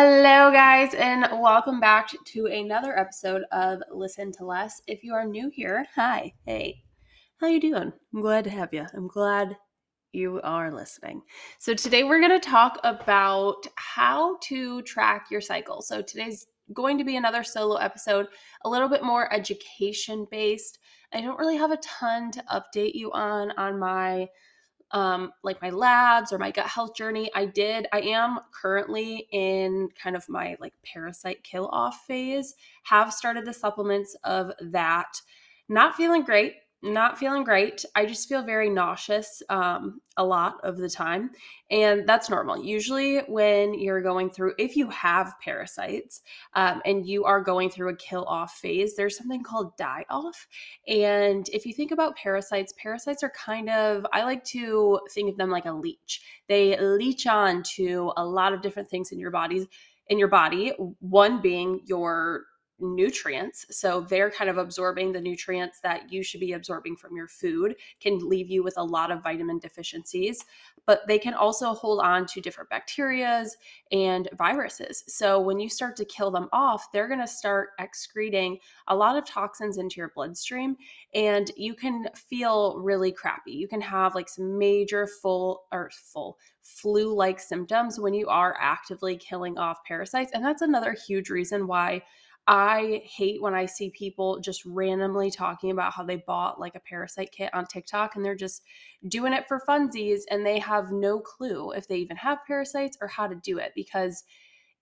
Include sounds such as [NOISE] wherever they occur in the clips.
Hello, guys, and welcome back to another episode of Listen to Less. If you are new here, hi, hey, how you doing? I'm glad to have you. I'm glad you are listening. So today we're going to talk about how to track your cycle. So today's going to be another solo episode, a little bit more education based. I don't really have a ton to update you on on my um, like my labs or my gut health journey. I did, I am currently in kind of my like parasite kill off phase, have started the supplements of that. Not feeling great, not feeling great. I just feel very nauseous um, a lot of the time. And that's normal. Usually, when you're going through, if you have parasites um, and you are going through a kill off phase, there's something called die off. And if you think about parasites, parasites are kind of, I like to think of them like a leech. They leech on to a lot of different things in your bodies. In your body, one being your nutrients. So they're kind of absorbing the nutrients that you should be absorbing from your food, can leave you with a lot of vitamin deficiencies, but they can also hold on to different bacterias and viruses. So when you start to kill them off, they're going to start excreting a lot of toxins into your bloodstream and you can feel really crappy. You can have like some major full or full flu like symptoms when you are actively killing off parasites. And that's another huge reason why I hate when I see people just randomly talking about how they bought like a parasite kit on TikTok and they're just doing it for funsies and they have no clue if they even have parasites or how to do it because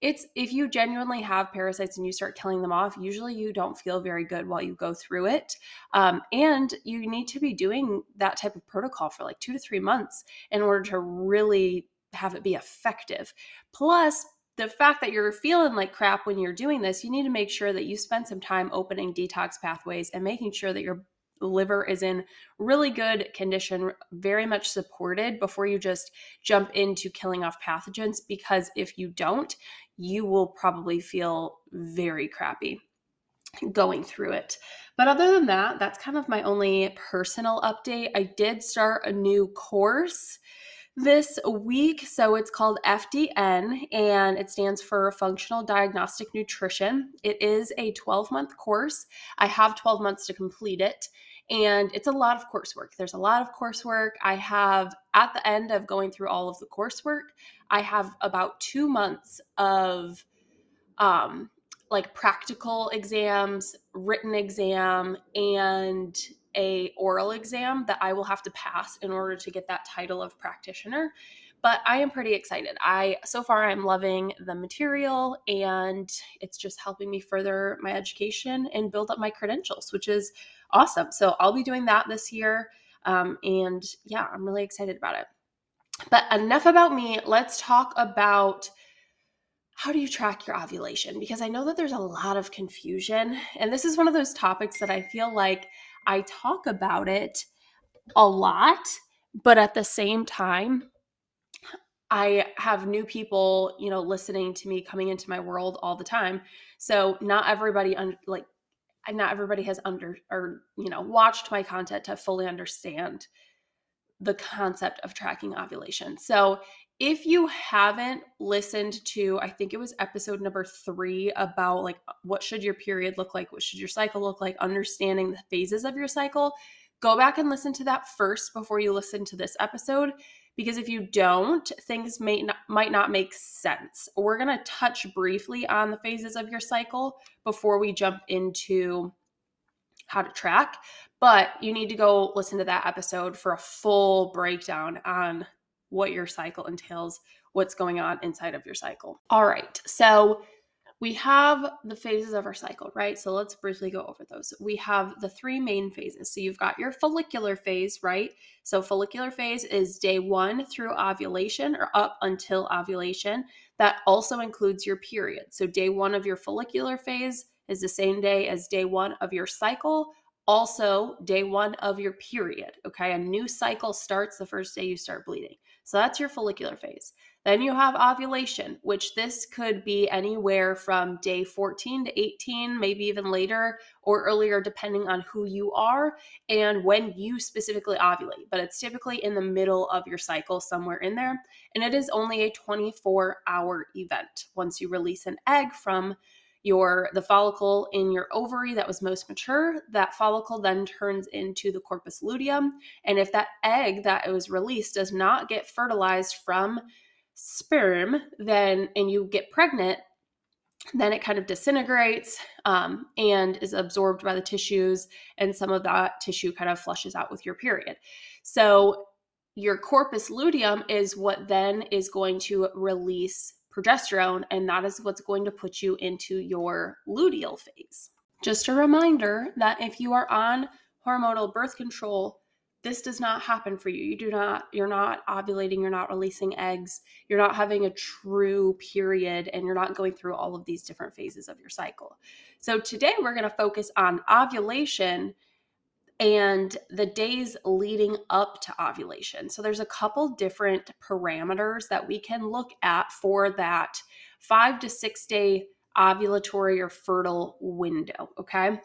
it's if you genuinely have parasites and you start killing them off, usually you don't feel very good while you go through it. Um, and you need to be doing that type of protocol for like two to three months in order to really have it be effective. Plus, the fact that you're feeling like crap when you're doing this, you need to make sure that you spend some time opening detox pathways and making sure that your liver is in really good condition, very much supported before you just jump into killing off pathogens. Because if you don't, you will probably feel very crappy going through it. But other than that, that's kind of my only personal update. I did start a new course this week. So it's called FDN and it stands for Functional Diagnostic Nutrition. It is a 12 month course. I have 12 months to complete it. And it's a lot of coursework. There's a lot of coursework. I have, at the end of going through all of the coursework, I have about two months of um, like practical exams, written exam, and a oral exam that I will have to pass in order to get that title of practitioner. But I am pretty excited. I so far I'm loving the material and it's just helping me further my education and build up my credentials, which is awesome. So I'll be doing that this year. Um, and yeah, I'm really excited about it. But enough about me. Let's talk about how do you track your ovulation? Because I know that there's a lot of confusion. And this is one of those topics that I feel like I talk about it a lot, but at the same time, I have new people, you know, listening to me coming into my world all the time. So not everybody un- like not everybody has under or you know watched my content to fully understand the concept of tracking ovulation. So if you haven't listened to i think it was episode number three about like what should your period look like? What should your cycle look like? Understanding the phases of your cycle. Go back and listen to that first before you listen to this episode because if you don't things may not, might not make sense. We're going to touch briefly on the phases of your cycle before we jump into how to track but you need to go listen to that episode for a full breakdown on what your cycle entails, what's going on inside of your cycle. All right. So we have the phases of our cycle, right? So let's briefly go over those. We have the three main phases. So you've got your follicular phase, right? So follicular phase is day one through ovulation or up until ovulation. That also includes your period. So day one of your follicular phase is the same day as day one of your cycle. Also, day one of your period. Okay. A new cycle starts the first day you start bleeding. So that's your follicular phase. Then you have ovulation, which this could be anywhere from day 14 to 18, maybe even later or earlier, depending on who you are and when you specifically ovulate. But it's typically in the middle of your cycle, somewhere in there. And it is only a 24 hour event once you release an egg from your the follicle in your ovary that was most mature that follicle then turns into the corpus luteum. And if that egg that it was released does not get fertilized from sperm then and you get pregnant then it kind of disintegrates um, and is absorbed by the tissues and some of that tissue kind of flushes out with your period. So your corpus luteum is what then is going to release progesterone, and that is what's going to put you into your luteal phase. Just a reminder that if you are on hormonal birth control, this does not happen for you. You do not, you're not ovulating, you're not releasing eggs, you're not having a true period, and you're not going through all of these different phases of your cycle. So, today we're going to focus on ovulation and the days leading up to ovulation. So there's a couple different parameters that we can look at for that 5 to 6 day ovulatory or fertile window, okay?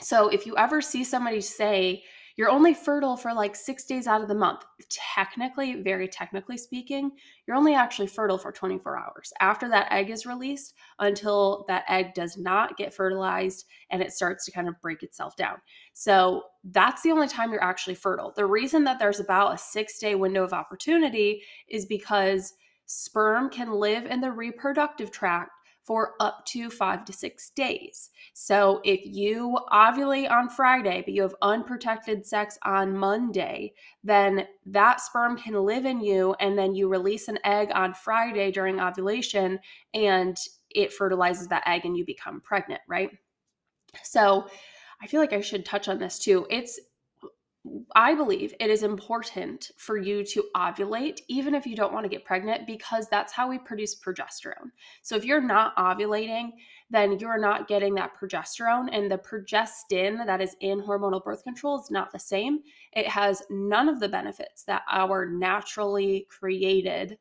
So if you ever see somebody say you're only fertile for like six days out of the month. Technically, very technically speaking, you're only actually fertile for 24 hours after that egg is released until that egg does not get fertilized and it starts to kind of break itself down. So that's the only time you're actually fertile. The reason that there's about a six day window of opportunity is because sperm can live in the reproductive tract for up to five to six days. So if you ovulate on Friday, but you have unprotected sex on Monday, then that sperm can live in you, and then you release an egg on Friday during ovulation, and it fertilizes that egg, and you become pregnant, right? So I feel like I should touch on this too. It's I believe it is important for you to ovulate, even if you don't want to get pregnant, because that's how we produce progesterone. So if you're not ovulating, then you're not getting that progesterone, and the progestin that is in hormonal birth control is not the same. It has none of the benefits that our naturally created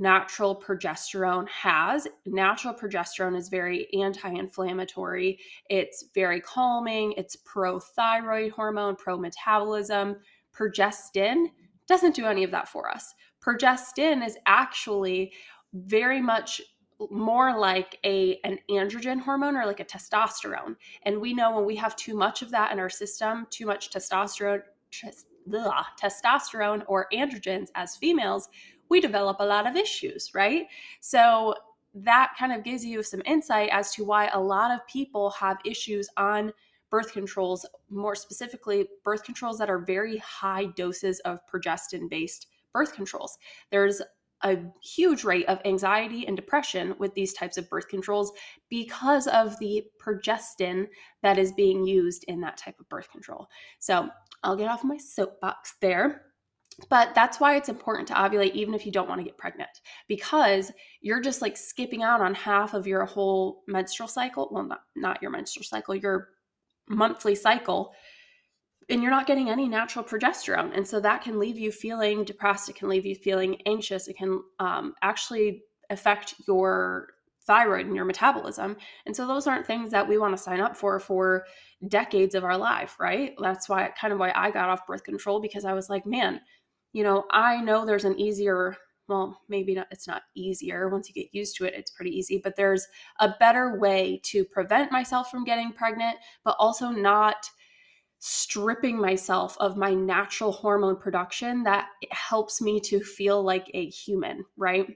natural progesterone has. Natural progesterone is very anti inflammatory, it's very calming, it's pro thyroid hormone, pro metabolism. Progestin doesn't do any of that for us. Progestin is actually very much more like a an androgen hormone or like a testosterone and we know when we have too much of that in our system too much testosterone ugh, testosterone or androgens as females we develop a lot of issues, right? So that kind of gives you some insight as to why a lot of people have issues on birth controls, more specifically, birth controls that are very high doses of progestin based birth controls. There's a huge rate of anxiety and depression with these types of birth controls because of the progestin that is being used in that type of birth control. So I'll get off my soapbox there. But that's why it's important to ovulate even if you don't want to get pregnant because you're just like skipping out on half of your whole menstrual cycle. Well, not, not your menstrual cycle, your monthly cycle. And you're not getting any natural progesterone. And so that can leave you feeling depressed. It can leave you feeling anxious. It can um, actually affect your thyroid and your metabolism. And so those aren't things that we want to sign up for for decades of our life, right? That's why kind of why I got off birth control because I was like, man, you know, I know there's an easier, well, maybe not, it's not easier. Once you get used to it, it's pretty easy, but there's a better way to prevent myself from getting pregnant, but also not stripping myself of my natural hormone production that helps me to feel like a human, right?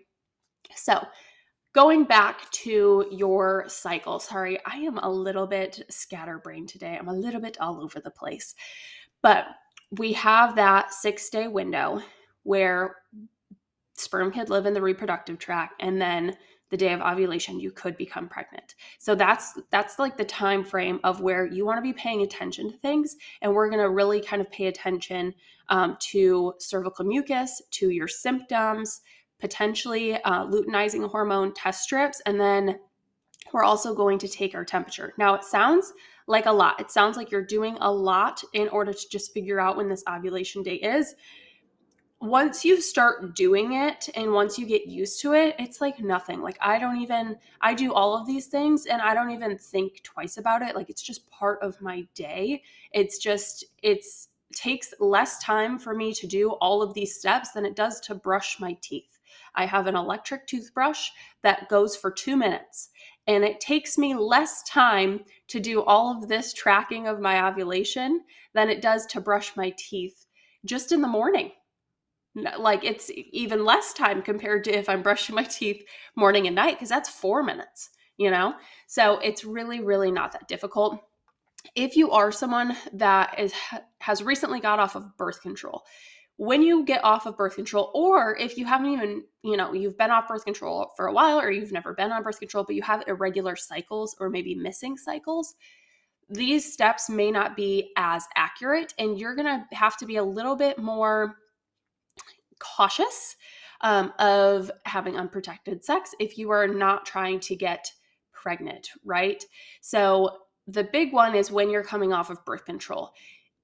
So, going back to your cycle, sorry, I am a little bit scatterbrained today. I'm a little bit all over the place. But we have that six day window where sperm could live in the reproductive tract and then the day of ovulation you could become pregnant. So that's that's like the time frame of where you want to be paying attention to things and we're going to really kind of pay attention um, to cervical mucus to your symptoms potentially uh, luteinizing hormone test strips and then we're also going to take our temperature. Now it sounds like a lot. It sounds like you're doing a lot in order to just figure out when this ovulation date is. once you start doing it and once you get used to it, it's like nothing. Like I don't even I do all of these things and I don't even think twice about it. Like it's just part of my day. It's just it's takes less time for me to do all of these steps than it does to brush my teeth. I have an electric toothbrush that goes for 2 minutes and it takes me less time to do all of this tracking of my ovulation than it does to brush my teeth just in the morning like it's even less time compared to if I'm brushing my teeth morning and night because that's 4 minutes, you know? So it's really really not that difficult. If you are someone that is has recently got off of birth control, when you get off of birth control or if you haven't even, you know, you've been off birth control for a while or you've never been on birth control but you have irregular cycles or maybe missing cycles, these steps may not be as accurate and you're going to have to be a little bit more cautious um, of having unprotected sex if you are not trying to get pregnant, right? So, the big one is when you're coming off of birth control.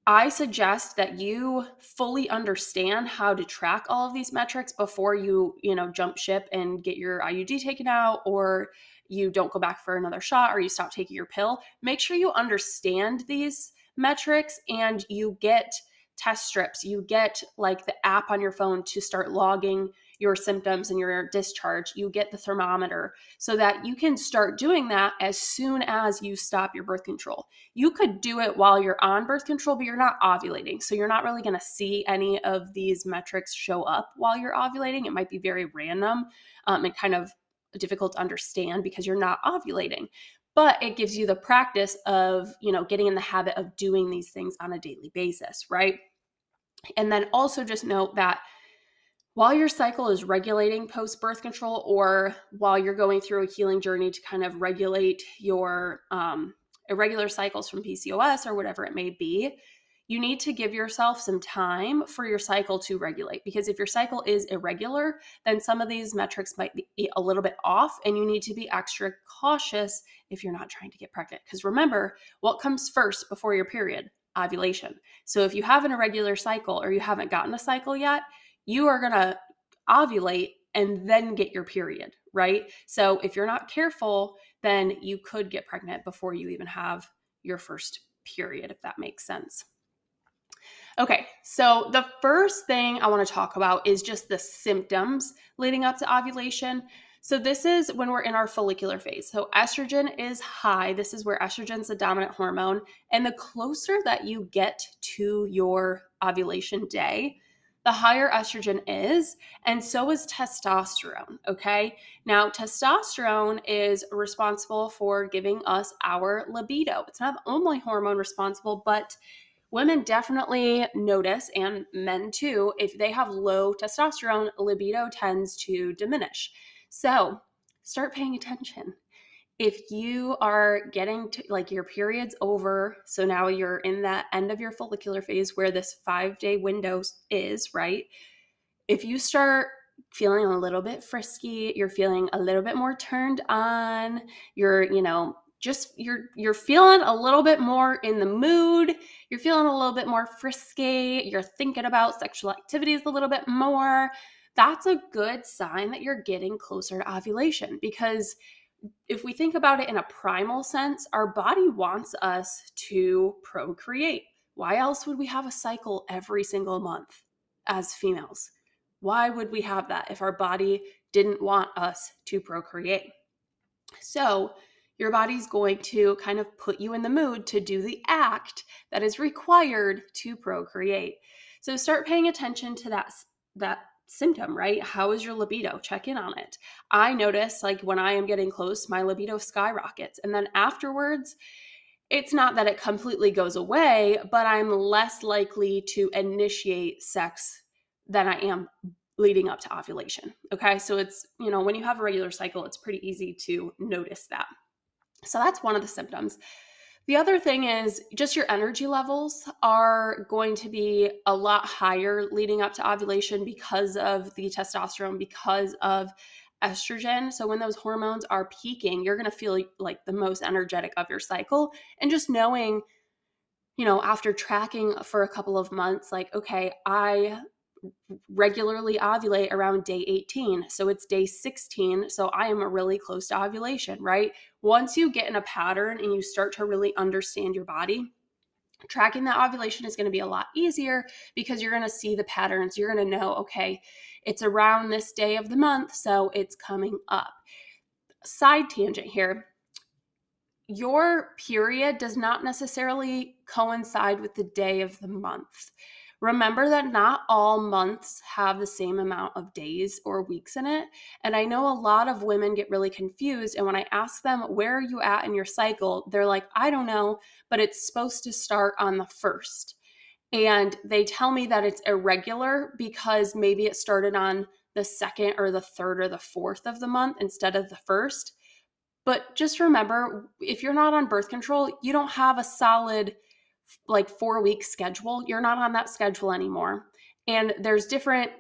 I suggest that you fully understand how to track all of these metrics before you, you know, jump ship and get your IUD taken out or you don't go back for another shot or you stop taking your pill. Make sure you understand these metrics and you get test strips. You get like the app on your phone to start logging your symptoms and your discharge. You get the thermometer so that you can start doing that as soon as you stop your birth control. You could do it while you're on birth control, but you're not ovulating. So you're not really going to see any of these metrics show up while you're ovulating. It might be very random um, and kind of difficult to understand because you're not ovulating but it gives you the practice of you know getting in the habit of doing these things on a daily basis right and then also just note that while your cycle is regulating post birth control or while you're going through a healing journey to kind of regulate your um, irregular cycles from PCOS or whatever it may be, you need to give yourself some time for your cycle to regulate because if your cycle is irregular, then some of these metrics might be a little bit off and you need to be extra cautious if you're not trying to get pregnant. Because remember, what comes first before your period? ovulation. So if you have an irregular cycle or you haven't gotten a cycle yet, you are going to ovulate and then get your period, right? So if you're not careful, then you could get pregnant before you even have your first period, if that makes sense. Okay, so the first thing I want to talk about is just the symptoms leading up to ovulation. So, this is when we're in our follicular phase. So, estrogen is high. This is where estrogen is the dominant hormone. And the closer that you get to your ovulation day, the higher estrogen is, and so is testosterone. Okay. Now, testosterone is responsible for giving us our libido. It's not the only hormone responsible, but women definitely notice, and men too, if they have low testosterone, libido tends to diminish. So start paying attention. If you are getting to like your period's over, so now you're in that end of your follicular phase where this five day window is, right? If you start feeling a little bit frisky, you're feeling a little bit more turned on, you're, you know, just you're you're feeling a little bit more in the mood you're feeling a little bit more frisky you're thinking about sexual activities a little bit more that's a good sign that you're getting closer to ovulation because if we think about it in a primal sense, our body wants us to procreate. Why else would we have a cycle every single month as females? Why would we have that if our body didn't want us to procreate? So, your body's going to kind of put you in the mood to do the act that is required to procreate. So start paying attention to that that symptom, right? How is your libido? Check in on it. I notice like when I am getting close, my libido skyrockets. And then afterwards, it's not that it completely goes away, but I'm less likely to initiate sex than I am leading up to ovulation. Okay. So it's, you know, when you have a regular cycle, it's pretty easy to notice that. So that's one of the symptoms. The other thing is just your energy levels are going to be a lot higher leading up to ovulation because of the testosterone, because of estrogen. So when those hormones are peaking, you're going to feel like the most energetic of your cycle. And just knowing, you know, after tracking for a couple of months, like, okay, I regularly ovulate around day 18. So it's day 16. So I am really close to ovulation, right? Once you get in a pattern and you start to really understand your body, tracking that ovulation is going to be a lot easier because you're going to see the patterns. You're going to know, okay, it's around this day of the month, so it's coming up. Side tangent here your period does not necessarily coincide with the day of the month. Remember that not all months have the same amount of days or weeks in it. And I know a lot of women get really confused. And when I ask them, where are you at in your cycle? They're like, I don't know, but it's supposed to start on the first. And they tell me that it's irregular because maybe it started on the second or the third or the fourth of the month instead of the first. But just remember if you're not on birth control, you don't have a solid like four week schedule. You're not on that schedule anymore. And there's different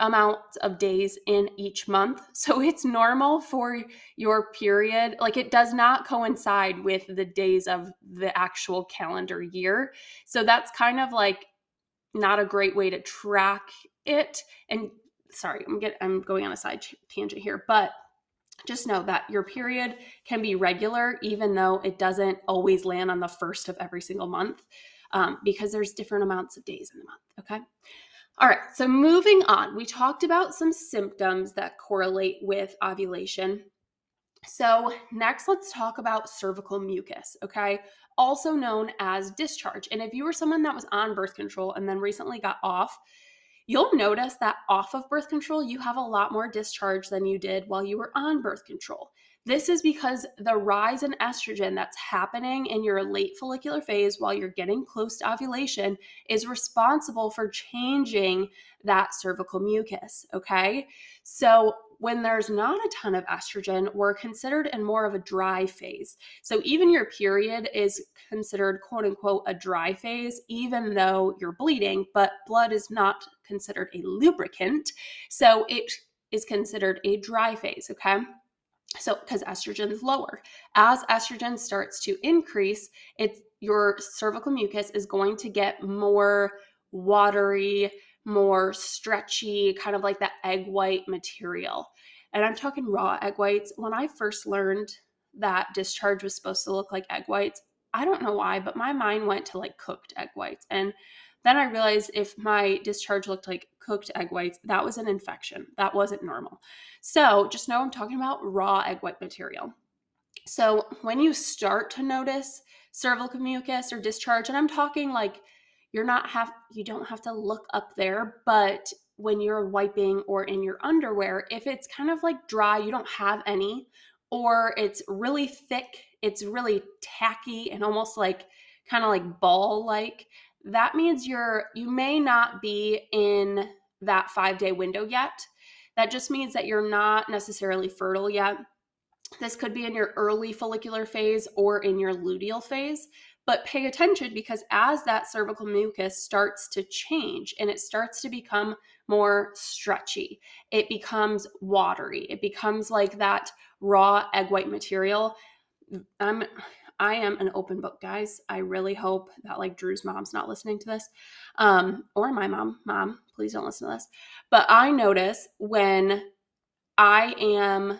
amounts of days in each month. [LAUGHS] So it's normal for your period. Like it does not coincide with the days of the actual calendar year. So that's kind of like not a great way to track it. And sorry, I'm get I'm going on a side tangent here, but just know that your period can be regular, even though it doesn't always land on the first of every single month, um, because there's different amounts of days in the month. Okay. All right. So moving on, we talked about some symptoms that correlate with ovulation. So next, let's talk about cervical mucus. Okay. Also known as discharge. And if you were someone that was on birth control and then recently got off, you'll notice that off of birth control, you have a lot more discharge than you did while you were on birth control. This is because the rise in estrogen that's happening in your late follicular phase while you're getting close to ovulation is responsible for changing that cervical mucus. Okay. So, when there's not a ton of estrogen, we're considered in more of a dry phase. So, even your period is considered quote unquote a dry phase, even though you're bleeding, but blood is not considered a lubricant. So, it is considered a dry phase. Okay. So, because estrogen is lower. As estrogen starts to increase, it's your cervical mucus is going to get more watery, more stretchy, kind of like that egg white material. And I'm talking raw egg whites. When I first learned that discharge was supposed to look like egg whites, I don't know why, but my mind went to like cooked egg whites. And then I realized if my discharge looked like cooked egg whites, that was an infection. That wasn't normal. So just know I'm talking about raw egg white material. So when you start to notice cervical mucus or discharge, and I'm talking like you're not have you don't have to look up there, but when you're wiping or in your underwear, if it's kind of like dry, you don't have any, or it's really thick, it's really tacky and almost like kind of like ball like, that means you're you may not be in that 5-day window yet. That just means that you're not necessarily fertile yet. This could be in your early follicular phase or in your luteal phase, but pay attention because as that cervical mucus starts to change and it starts to become more stretchy, it becomes watery, it becomes like that raw egg white material. I'm I am an open book, guys. I really hope that like Drew's mom's not listening to this. Um, or my mom. Mom, please don't listen to this. But I notice when I am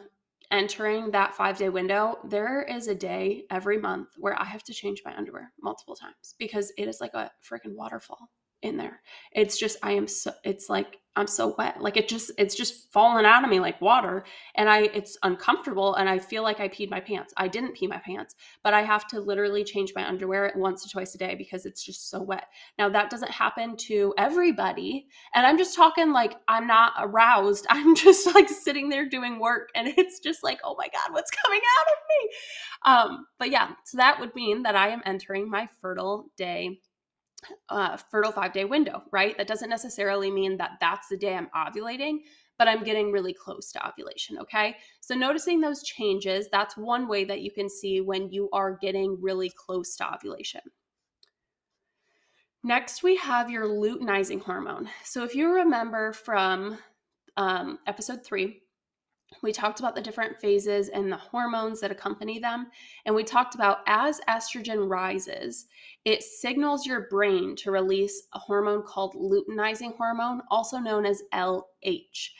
entering that five day window, there is a day every month where I have to change my underwear multiple times because it is like a freaking waterfall in there. It's just I am so it's like I'm so wet. Like it just it's just falling out of me like water and I it's uncomfortable and I feel like I peed my pants. I didn't pee my pants, but I have to literally change my underwear once or twice a day because it's just so wet. Now that doesn't happen to everybody and I'm just talking like I'm not aroused. [LAUGHS] I'm just like sitting there doing work and it's just like, "Oh my god, what's coming out of me?" Um but yeah, so that would mean that I am entering my fertile day uh, fertile five day window, right? That doesn't necessarily mean that that's the day I'm ovulating, but I'm getting really close to ovulation, okay? So, noticing those changes, that's one way that you can see when you are getting really close to ovulation. Next, we have your luteinizing hormone. So, if you remember from um, episode three, We talked about the different phases and the hormones that accompany them. And we talked about as estrogen rises, it signals your brain to release a hormone called luteinizing hormone, also known as LH.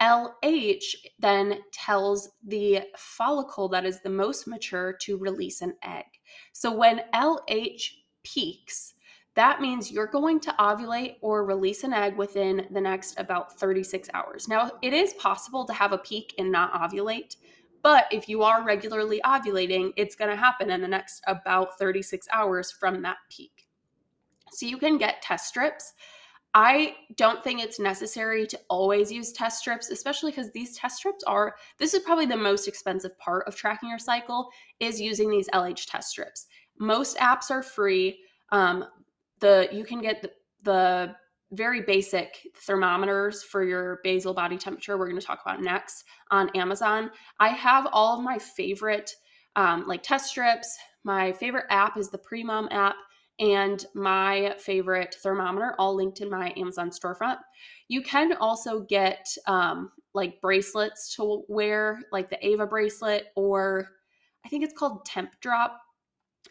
LH then tells the follicle that is the most mature to release an egg. So when LH peaks, that means you're going to ovulate or release an egg within the next about 36 hours. Now, it is possible to have a peak and not ovulate, but if you are regularly ovulating, it's going to happen in the next about 36 hours from that peak. So you can get test strips I don't think it's necessary to always use test strips, especially because these test strips are this is probably the most expensive part of tracking your cycle is using these LH test strips. Most apps are free. Um, the you can get the, the very basic thermometers for your basal body temperature. We're going to talk about next on Amazon. I have all of my favorite um, like test strips. My favorite app is the Premom app and my favorite thermometer, all linked in my Amazon storefront. You can also get um, like bracelets to wear, like the Ava bracelet, or I think it's called Tempdrop,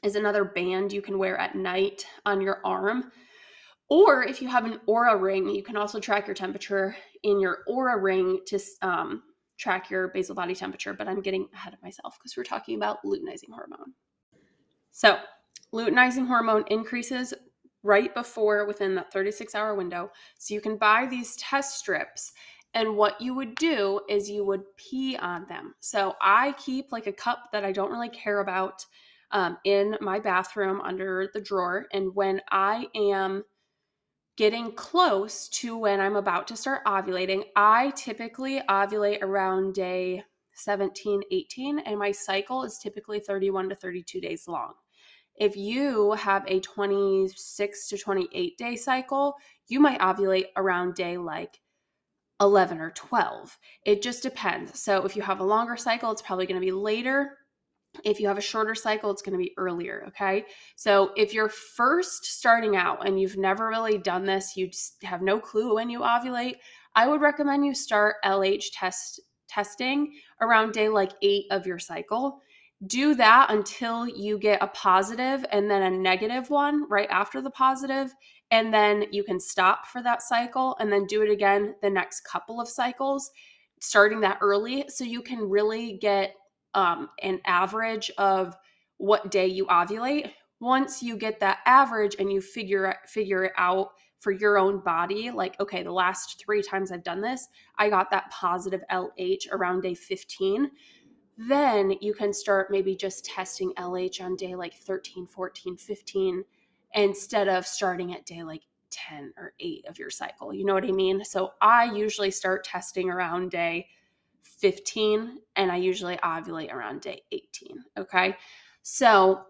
is another band you can wear at night on your arm. Or if you have an Oura ring, you can also track your temperature in your Oura ring to um, track your basal body temperature. But I'm getting ahead of myself because we're talking about luteinizing hormone. So, luteinizing hormone increases right before within that 36 hour window. So you can buy these test strips. And what you would do is you would pee on them. So I keep like a cup that I don't really care about um, in my bathroom under the drawer. And when I am getting close to when I'm about to start ovulating, I typically ovulate around day 17, 18, and my cycle is typically 31 to 32 days long. If you have a 26 to 28 day cycle, you might ovulate around day like 11 or 12. It just depends. So if you have a longer cycle, it's probably going to be later. If you have a shorter cycle, it's going to be earlier. Okay. So if you're first starting out and you've never really done this, you have no clue when you ovulate, I would recommend you start LH test testing around day like eight of your cycle do that until you get a positive and then a negative one right after the positive and then you can stop for that cycle and then do it again the next couple of cycles starting that early so you can really get um, an average of what day you ovulate once you get that average and you figure figure it out for your own body like okay the last 3 times I've done this I got that positive LH around day 15 then you can start maybe just testing LH on day like 13, 14, 15 instead of starting at day like 10 or 8 of your cycle. You know what I mean? So I usually start testing around day 15 and I usually ovulate around day 18, okay? So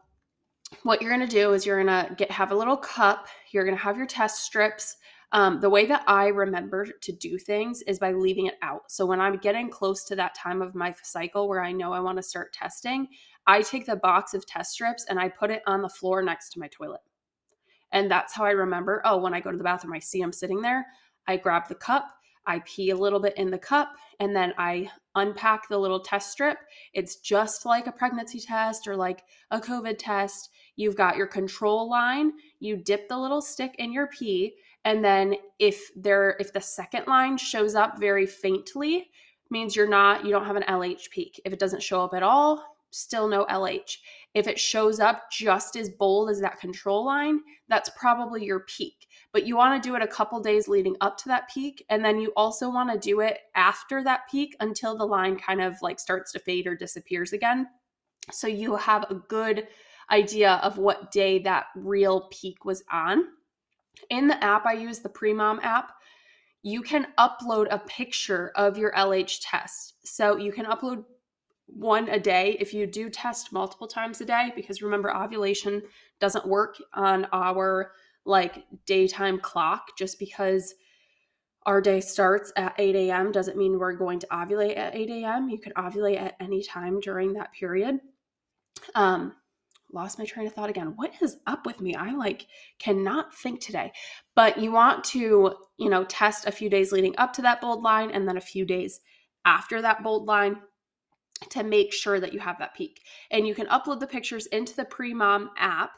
what you're going to do is you're going to get have a little cup, you're going to have your test strips um, the way that I remember to do things is by leaving it out. So when I'm getting close to that time of my cycle where I know I want to start testing, I take the box of test strips and I put it on the floor next to my toilet. And that's how I remember. Oh, when I go to the bathroom, I see I'm sitting there. I grab the cup, I pee a little bit in the cup, and then I unpack the little test strip. It's just like a pregnancy test or like a COVID test. You've got your control line, you dip the little stick in your pee, and then if there if the second line shows up very faintly, means you're not you don't have an LH peak. If it doesn't show up at all, still no LH. If it shows up just as bold as that control line, that's probably your peak. But you want to do it a couple days leading up to that peak. And then you also want to do it after that peak until the line kind of like starts to fade or disappears again. So you have a good idea of what day that real peak was on. In the app, I use the Premom app. You can upload a picture of your LH test. So you can upload one a day if you do test multiple times a day, because remember, ovulation doesn't work on our like daytime clock just because our day starts at 8 a.m. doesn't mean we're going to ovulate at 8 a.m. You can ovulate at any time during that period. Um, lost my train of thought again. What is up with me? I like cannot think today. But you want to, you know, test a few days leading up to that bold line and then a few days after that bold line to make sure that you have that peak. And you can upload the pictures into the PreMom app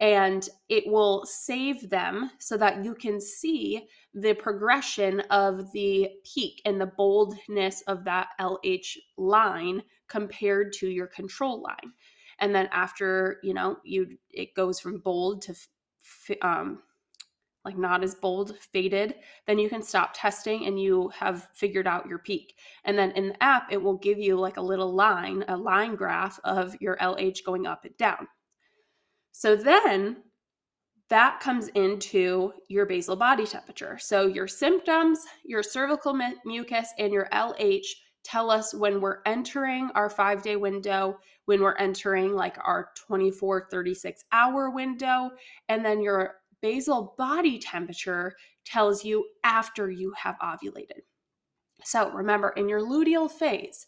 and it will save them so that you can see the progression of the peak and the boldness of that LH line compared to your control line. And then after, you know, you it goes from bold to um like not as bold, faded, then you can stop testing and you have figured out your peak. And then in the app, it will give you like a little line, a line graph of your LH going up and down. So then that comes into your basal body temperature. So your symptoms, your cervical mucus, and your LH tell us when we're entering our five day window, when we're entering like our 24, 36 hour window, and then your basal body temperature tells you after you have ovulated. So remember, in your luteal phase,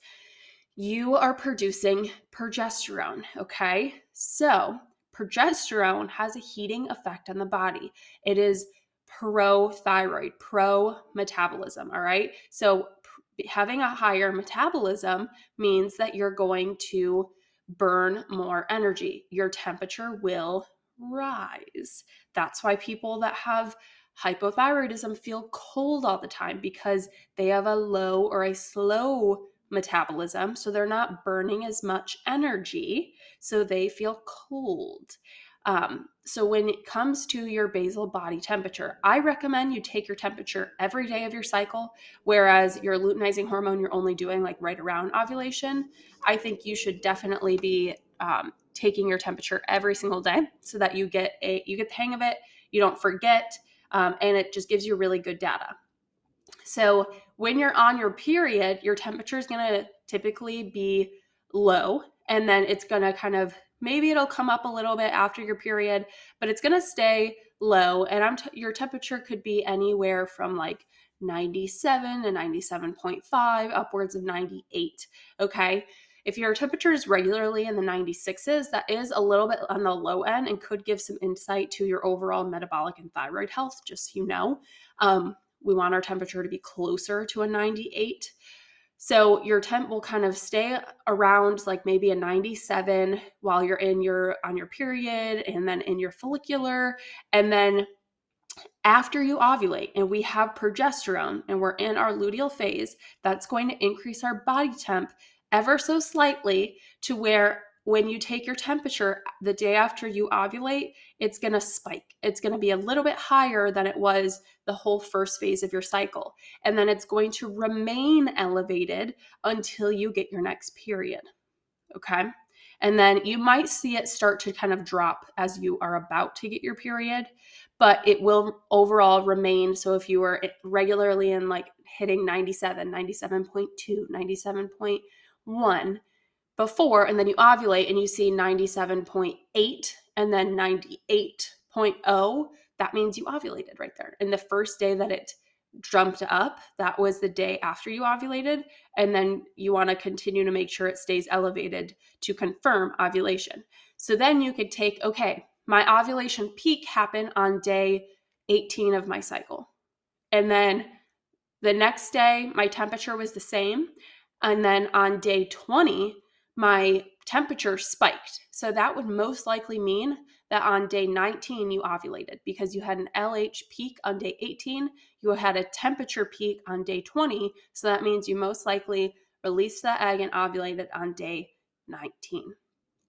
you are producing progesterone, okay? So progesterone has a heating effect on the body. It is pro thyroid, pro metabolism, all right? So having a higher metabolism means that you're going to burn more energy. Your temperature will rise. That's why people that have hypothyroidism feel cold all the time because they have a low or a slow metabolism. So they're not burning as much energy. So they feel cold. Um, so when it comes to your basal body temperature, I recommend you take your temperature every day of your cycle, whereas your luteinizing hormone you're only doing like right around ovulation. I think you should definitely be um, taking your temperature every single day [LAUGHS] so that you get a you get the hang of it you don't forget um, and it just gives you really good data. So when you're on your period your temperature is going to typically be low and then it's going to kind of maybe it'll come up a little bit after your period but it's going to stay low and i'm t- your temperature could be anywhere from like 97 to 97.5 upwards of 98 okay if your temperature is regularly in the 96s, that is a little bit on the low end and could give some insight to your overall metabolic and thyroid health, just so you know. Um, we want our temperature to be closer to a 98. So your temp will kind of stay around like maybe a 97 while you're in your on your period and then in your follicular and then after you ovulate and we have progesterone and we're in our luteal phase, that's going to increase our body temp ever so slightly to where when you take your temperature the day after you ovulate, it's going to spike. It's going to be a little bit higher than it was the whole first phase of your cycle. And then it's going to remain elevated until you get your next period. Okay. And then you might see it start to kind of drop as you are about to get your period, but it will overall remain. So if you were regularly in like hitting 97, 97.2, 97 one before, and then you ovulate and you see 97.8 and then 98.0, that means you ovulated right there. And the first day that it jumped up, that was the day after you ovulated. And then you want to continue to make sure it stays elevated to confirm ovulation. So then you could take, okay, my ovulation peak happened on day 18 of my cycle. And then the next day, my temperature was the same. And then on day 20, my temperature spiked. So that would most likely mean that on day 19 you ovulated because you had an LH peak on day 18, you had a temperature peak on day 20. So that means you most likely released that egg and ovulated on day 19.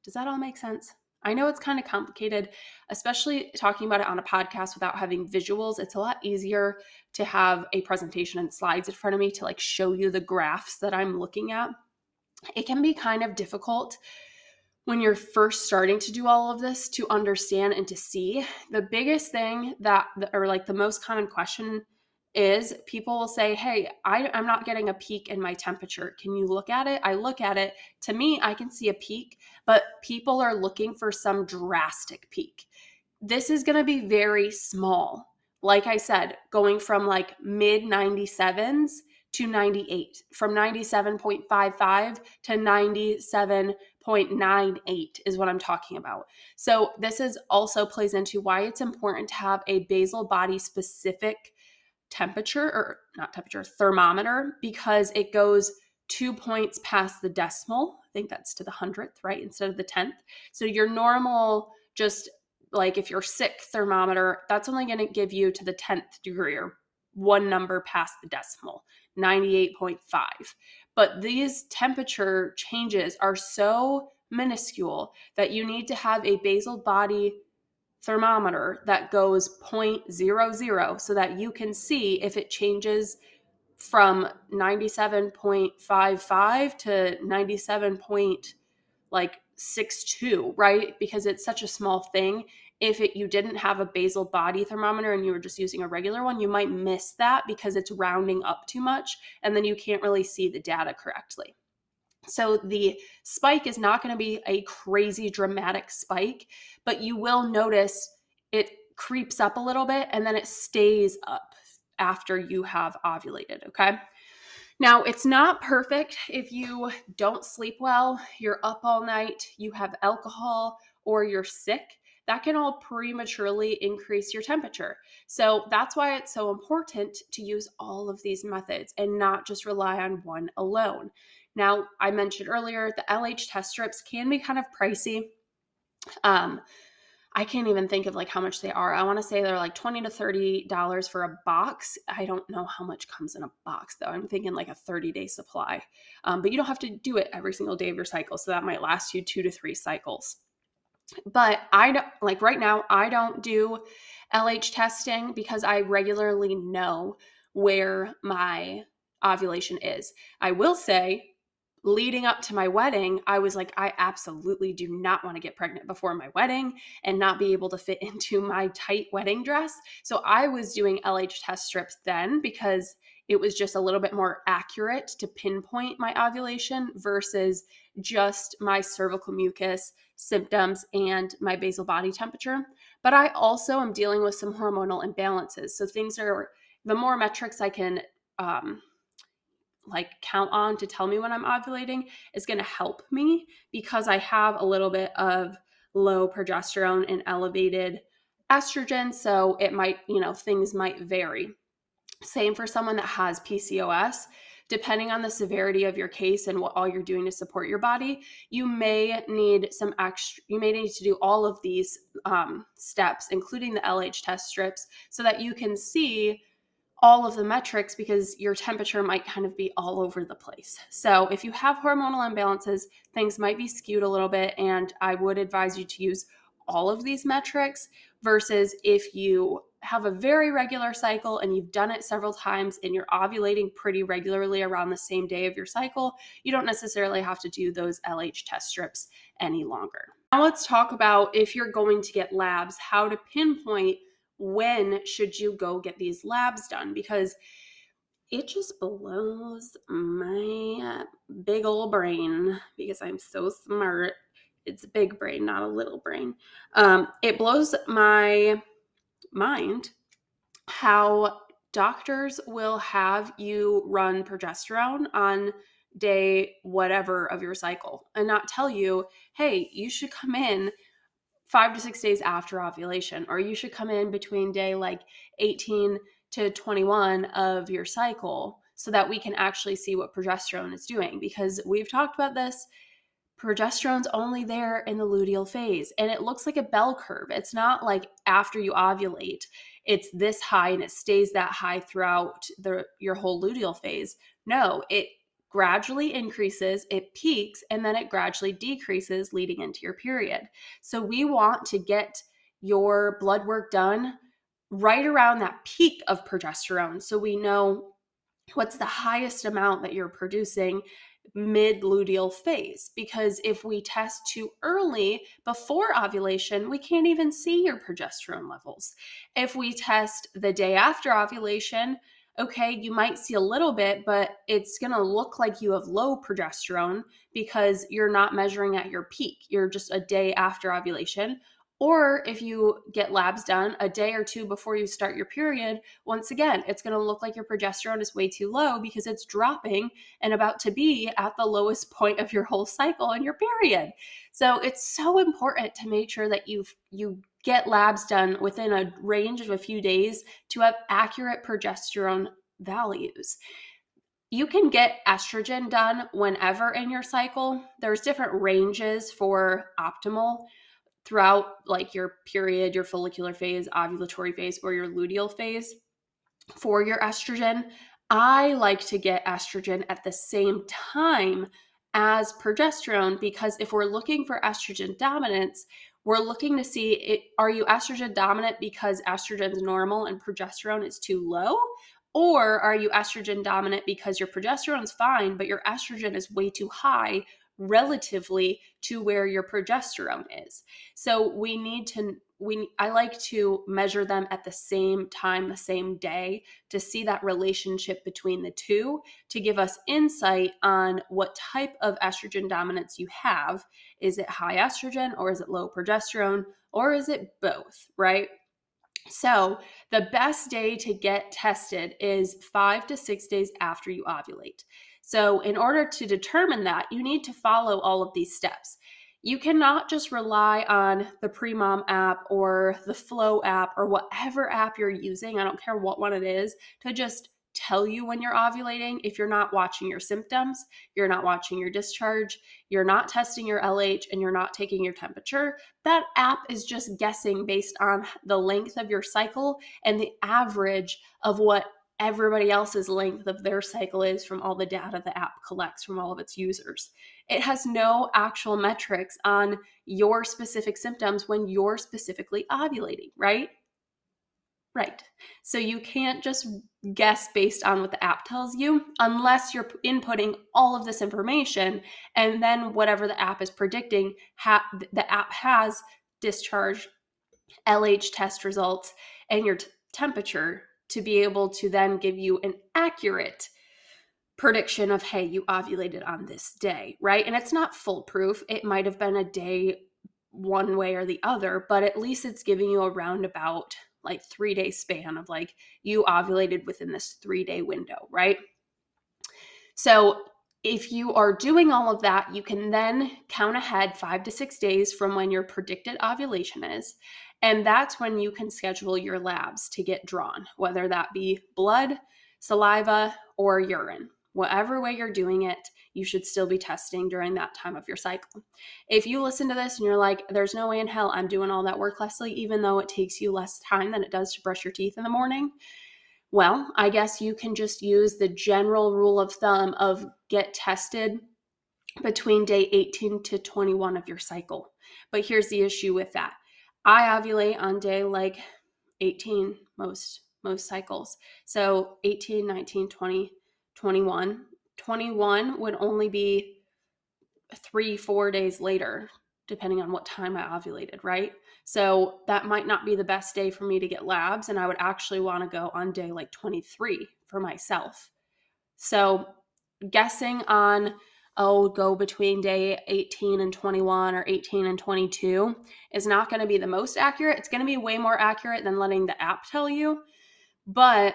Does that all make sense? I know it's kind of complicated, especially talking about it on a podcast without having visuals. It's a lot easier to have a presentation and slides in front of me to like show you the graphs that I'm looking at. It can be kind of difficult when you're first starting to do all of this to understand and to see. The biggest thing that, or like the most common question is people will say, Hey, I, am not getting a peak in my temperature. Can you look at it? I look at it. To me, I can see a peak, but people are looking for some drastic peak. This is going to be very small. Like I said, going from like mid 97s to 98, from 97.55 to 97.98 is what I'm talking about. So, this is also plays into why it's important to have a basal body specific temperature or not temperature thermometer because it goes two points past the decimal. I think that's to the hundredth, right? Instead of the tenth. So your normal, just like if you're sick thermometer, that's only going to give you to the 10th degree or one number past the decimal, 98.5. But these temperature changes are so minuscule that you need to have a basal body thermometer that goes 0.00 so that you can see if it changes from 97.55 to 97. Point, like 6.2, right? Because it's such a small thing. If it, you didn't have a basal body thermometer and you were just using a regular one, you might miss that because it's rounding up too much and then you can't really see the data correctly. So the spike is not going to be a crazy dramatic spike, but you will notice it creeps up a little bit and then it stays up after you have ovulated, okay? Now, it's not perfect if you don't sleep well, you're up all night, you have alcohol, or you're sick. That can all prematurely increase your temperature. So, that's why it's so important to use all of these methods and not just rely on one alone. Now, I mentioned earlier the LH test strips can be kind of pricey. Um, I can't even think of like how much they are. I want to say they're like 20 to 30 dollars for a box. I don't know how much comes in a box though. I'm thinking like a 30 day supply. Um, but you don't have to do it every single day of your cycle. So that might last you two to three cycles. But I don't like right now, I don't do LH testing because I regularly know where my ovulation is. I will say leading up to my wedding, I was like, I absolutely do not want to get pregnant before my wedding and not be able to fit [LAUGHS] into my tight wedding dress. So I was doing LH test strips then because it was just a little bit more accurate to pinpoint my ovulation versus just my cervical mucus symptoms and my basal body temperature. But I also am dealing with some hormonal imbalances. So things are, the more metrics I can um, like count on to tell me when I'm ovulating is going to help me because I have a little bit of low progesterone and elevated estrogen. So it might, you know, things might vary. Same for someone that has PCOS. Depending on the severity of your case and what all you're doing to support your body, you may need some extra, you may need to do all of these um, steps, including the LH test strips, so that you can see all of the metrics because your temperature might kind of be all over the place. So, if you have hormonal imbalances, things might be skewed a little bit, and I would advise you to use all of these metrics versus if you have a very regular cycle and you've done it several times and you're ovulating pretty regularly around the same day of your cycle, you don't necessarily have to do those LH test strips any longer. Now, let's talk about if you're going to get labs, how to pinpoint when should you go get these labs done because it just blows my big old brain because I'm so smart. It's a big brain, not a little brain. Um, it blows my mind how doctors will have you run progesterone on day whatever of your cycle and not tell you, hey, you should come in five to six days after ovulation, or you should come in between day like 18 to 21 of your cycle so that we can actually see what progesterone is doing. Because we've talked about this, progesterone's only there in the luteal phase and it looks like a bell curve. It's not like after you ovulate, it's this high and it stays that high throughout the your whole luteal phase. No, it gradually increases, it peaks, and then it gradually decreases leading into your period. So we want to get your blood work done right around that peak of progesterone so we know what's the highest amount that you're producing mid luteal phase because if we test too early before ovulation, we can't even see your progesterone levels. If we test the day after ovulation, okay, you might see a little bit, but it's going to look like you have low progesterone because you're not measuring at your peak. You're just a day after ovulation. Or if you get labs done a day or two before you start your period, once again, it's going to look like your progesterone is way too low because it's dropping and about to be at the lowest [LAUGHS] point of your whole cycle in your period. So it's so important to make sure that you you get labs done within a range of a few days to have accurate progesterone values. you can get estrogen done whenever in your cycle. There's different ranges for optimal throughout like your period, your follicular phase, ovulatory phase, or your luteal phase for your estrogen. I like to get estrogen at the same time as progesterone because if we're looking for estrogen dominance, we're looking to see it, are you estrogen dominant because estrogen's normal and progesterone is too low? Or are you estrogen dominant because your progesterone's fine, but your estrogen is way too high relatively to where your progesterone is? So we need to we I like to measure them at the same time, the same day to see that relationship between the two to give us insight on what type of estrogen dominance you have. Is it high estrogen or is it low progesterone or is it both, right? So, the best day to get tested is 5 to 6 days after you ovulate. So, in order to determine that, you need to follow all of these steps you cannot just rely on the Premom app or the Flo app or whatever app you're using. I don't care what one it is to just tell you when you're ovulating if you're not watching your symptoms, you're not watching your discharge, you're not testing your LH, and you're not taking your temperature. That app is just guessing based on the length of your cycle and the average of what everybody else's length of their cycle is from all the data the app collects from all of its users. It has no actual metrics on your specific symptoms when you're specifically ovulating, right? Right. So you can't just guess based on what the app tells you unless you're inputting all of this information and then whatever the app is predicting, ha- the app has discharge, LH test results, and your t- temperature to be able to then give you an accurate prediction of, hey, you ovulated on this day, right? And it's not foolproof. It might have been a day one way or the other, but at least it's giving you a roundabout like three day span of like you ovulated within this three day window, right? So if you are doing all of that, you can then count ahead five to six days from when your predicted ovulation is. And that's when you can schedule your labs to get drawn, whether that be blood, saliva, or urine. Whatever way you're doing it, you should still be testing during that time of your cycle. If you listen to this and you're like, there's no way in hell I'm doing all that work, Leslie, even though it takes you less time than it does to brush your teeth in the morning, well, I guess you can just use the general rule of thumb of get tested between day 18 to 21 of your cycle. But here's the issue with that I ovulate on day like 18 most most cycles. So 18, 19, 20, 21. 21 would only be 3 4 days later depending on what time I ovulated, right? So that might not be the best day for me to get labs and I would actually want to go on day like 23 for myself. So guessing on oh, go between day 18 and 21 or 18 and 22 is not going to be the most accurate. It's going to be way more accurate than letting the app tell you. But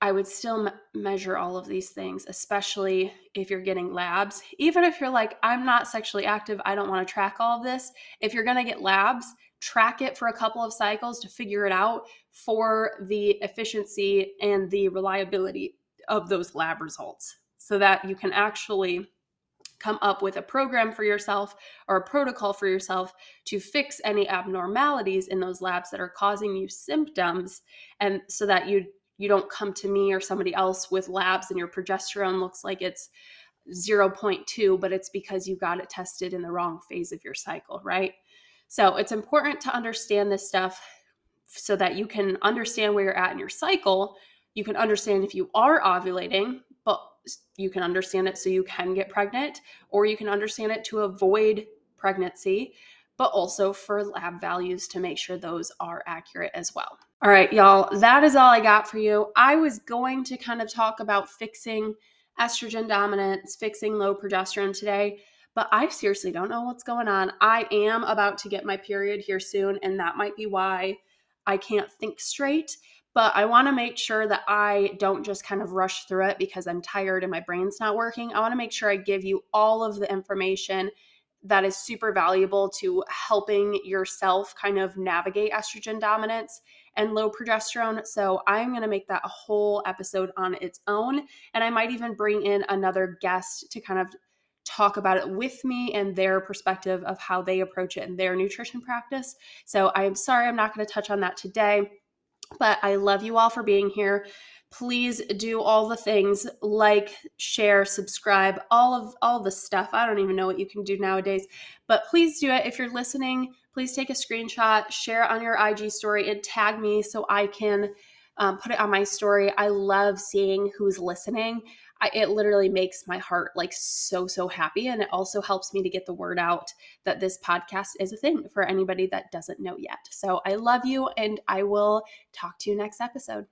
I would still me- measure all of these things, especially if you're getting labs. Even if you're like, I'm not sexually active, I don't want to track all of this. If you're going to get labs, track it for a couple of cycles to figure it out for the efficiency and the reliability of those lab results so that you can actually come up with a program for yourself or a protocol for yourself to fix any abnormalities in those labs that are causing you symptoms and so that you you don't come to me or somebody else with labs and your progesterone looks like it's 0.2 but it's because you got it tested in the wrong phase of your cycle right so it's important to understand this stuff so that you can understand where you're at in your cycle you can understand if you are ovulating but you can understand it so you can get pregnant, or you can understand it to avoid pregnancy, but also for lab values to make sure those are accurate as well. All right, y'all, that is all I got for you. I was going to kind of talk about fixing estrogen dominance, fixing low progesterone today, but I seriously don't know what's going on. I am about to get my period here soon, and that might be why I can't think straight but I want to make sure that I don't just kind of rush through it because I'm tired and my brain's not working. I want to make sure I give you all of the information that is super valuable to helping yourself kind of navigate estrogen dominance and low progesterone. So I'm going to make that a whole episode on its own. And I might even bring in another guest to kind of talk about it with me and their perspective of how they approach it in their nutrition practice. So I'm sorry I'm not going to touch on that today, but I love you all for being here please do all the things like share subscribe all of all the stuff i don't even know what you can do nowadays but please do it if you're listening please take a screenshot share it on your ig story and tag me so i can um, put it on my story. I love seeing who's listening. I, it literally makes my heart like so so happy and it also helps me to get the word out that this podcast is a thing for anybody that doesn't know yet. So i love you and i will talk to you next episode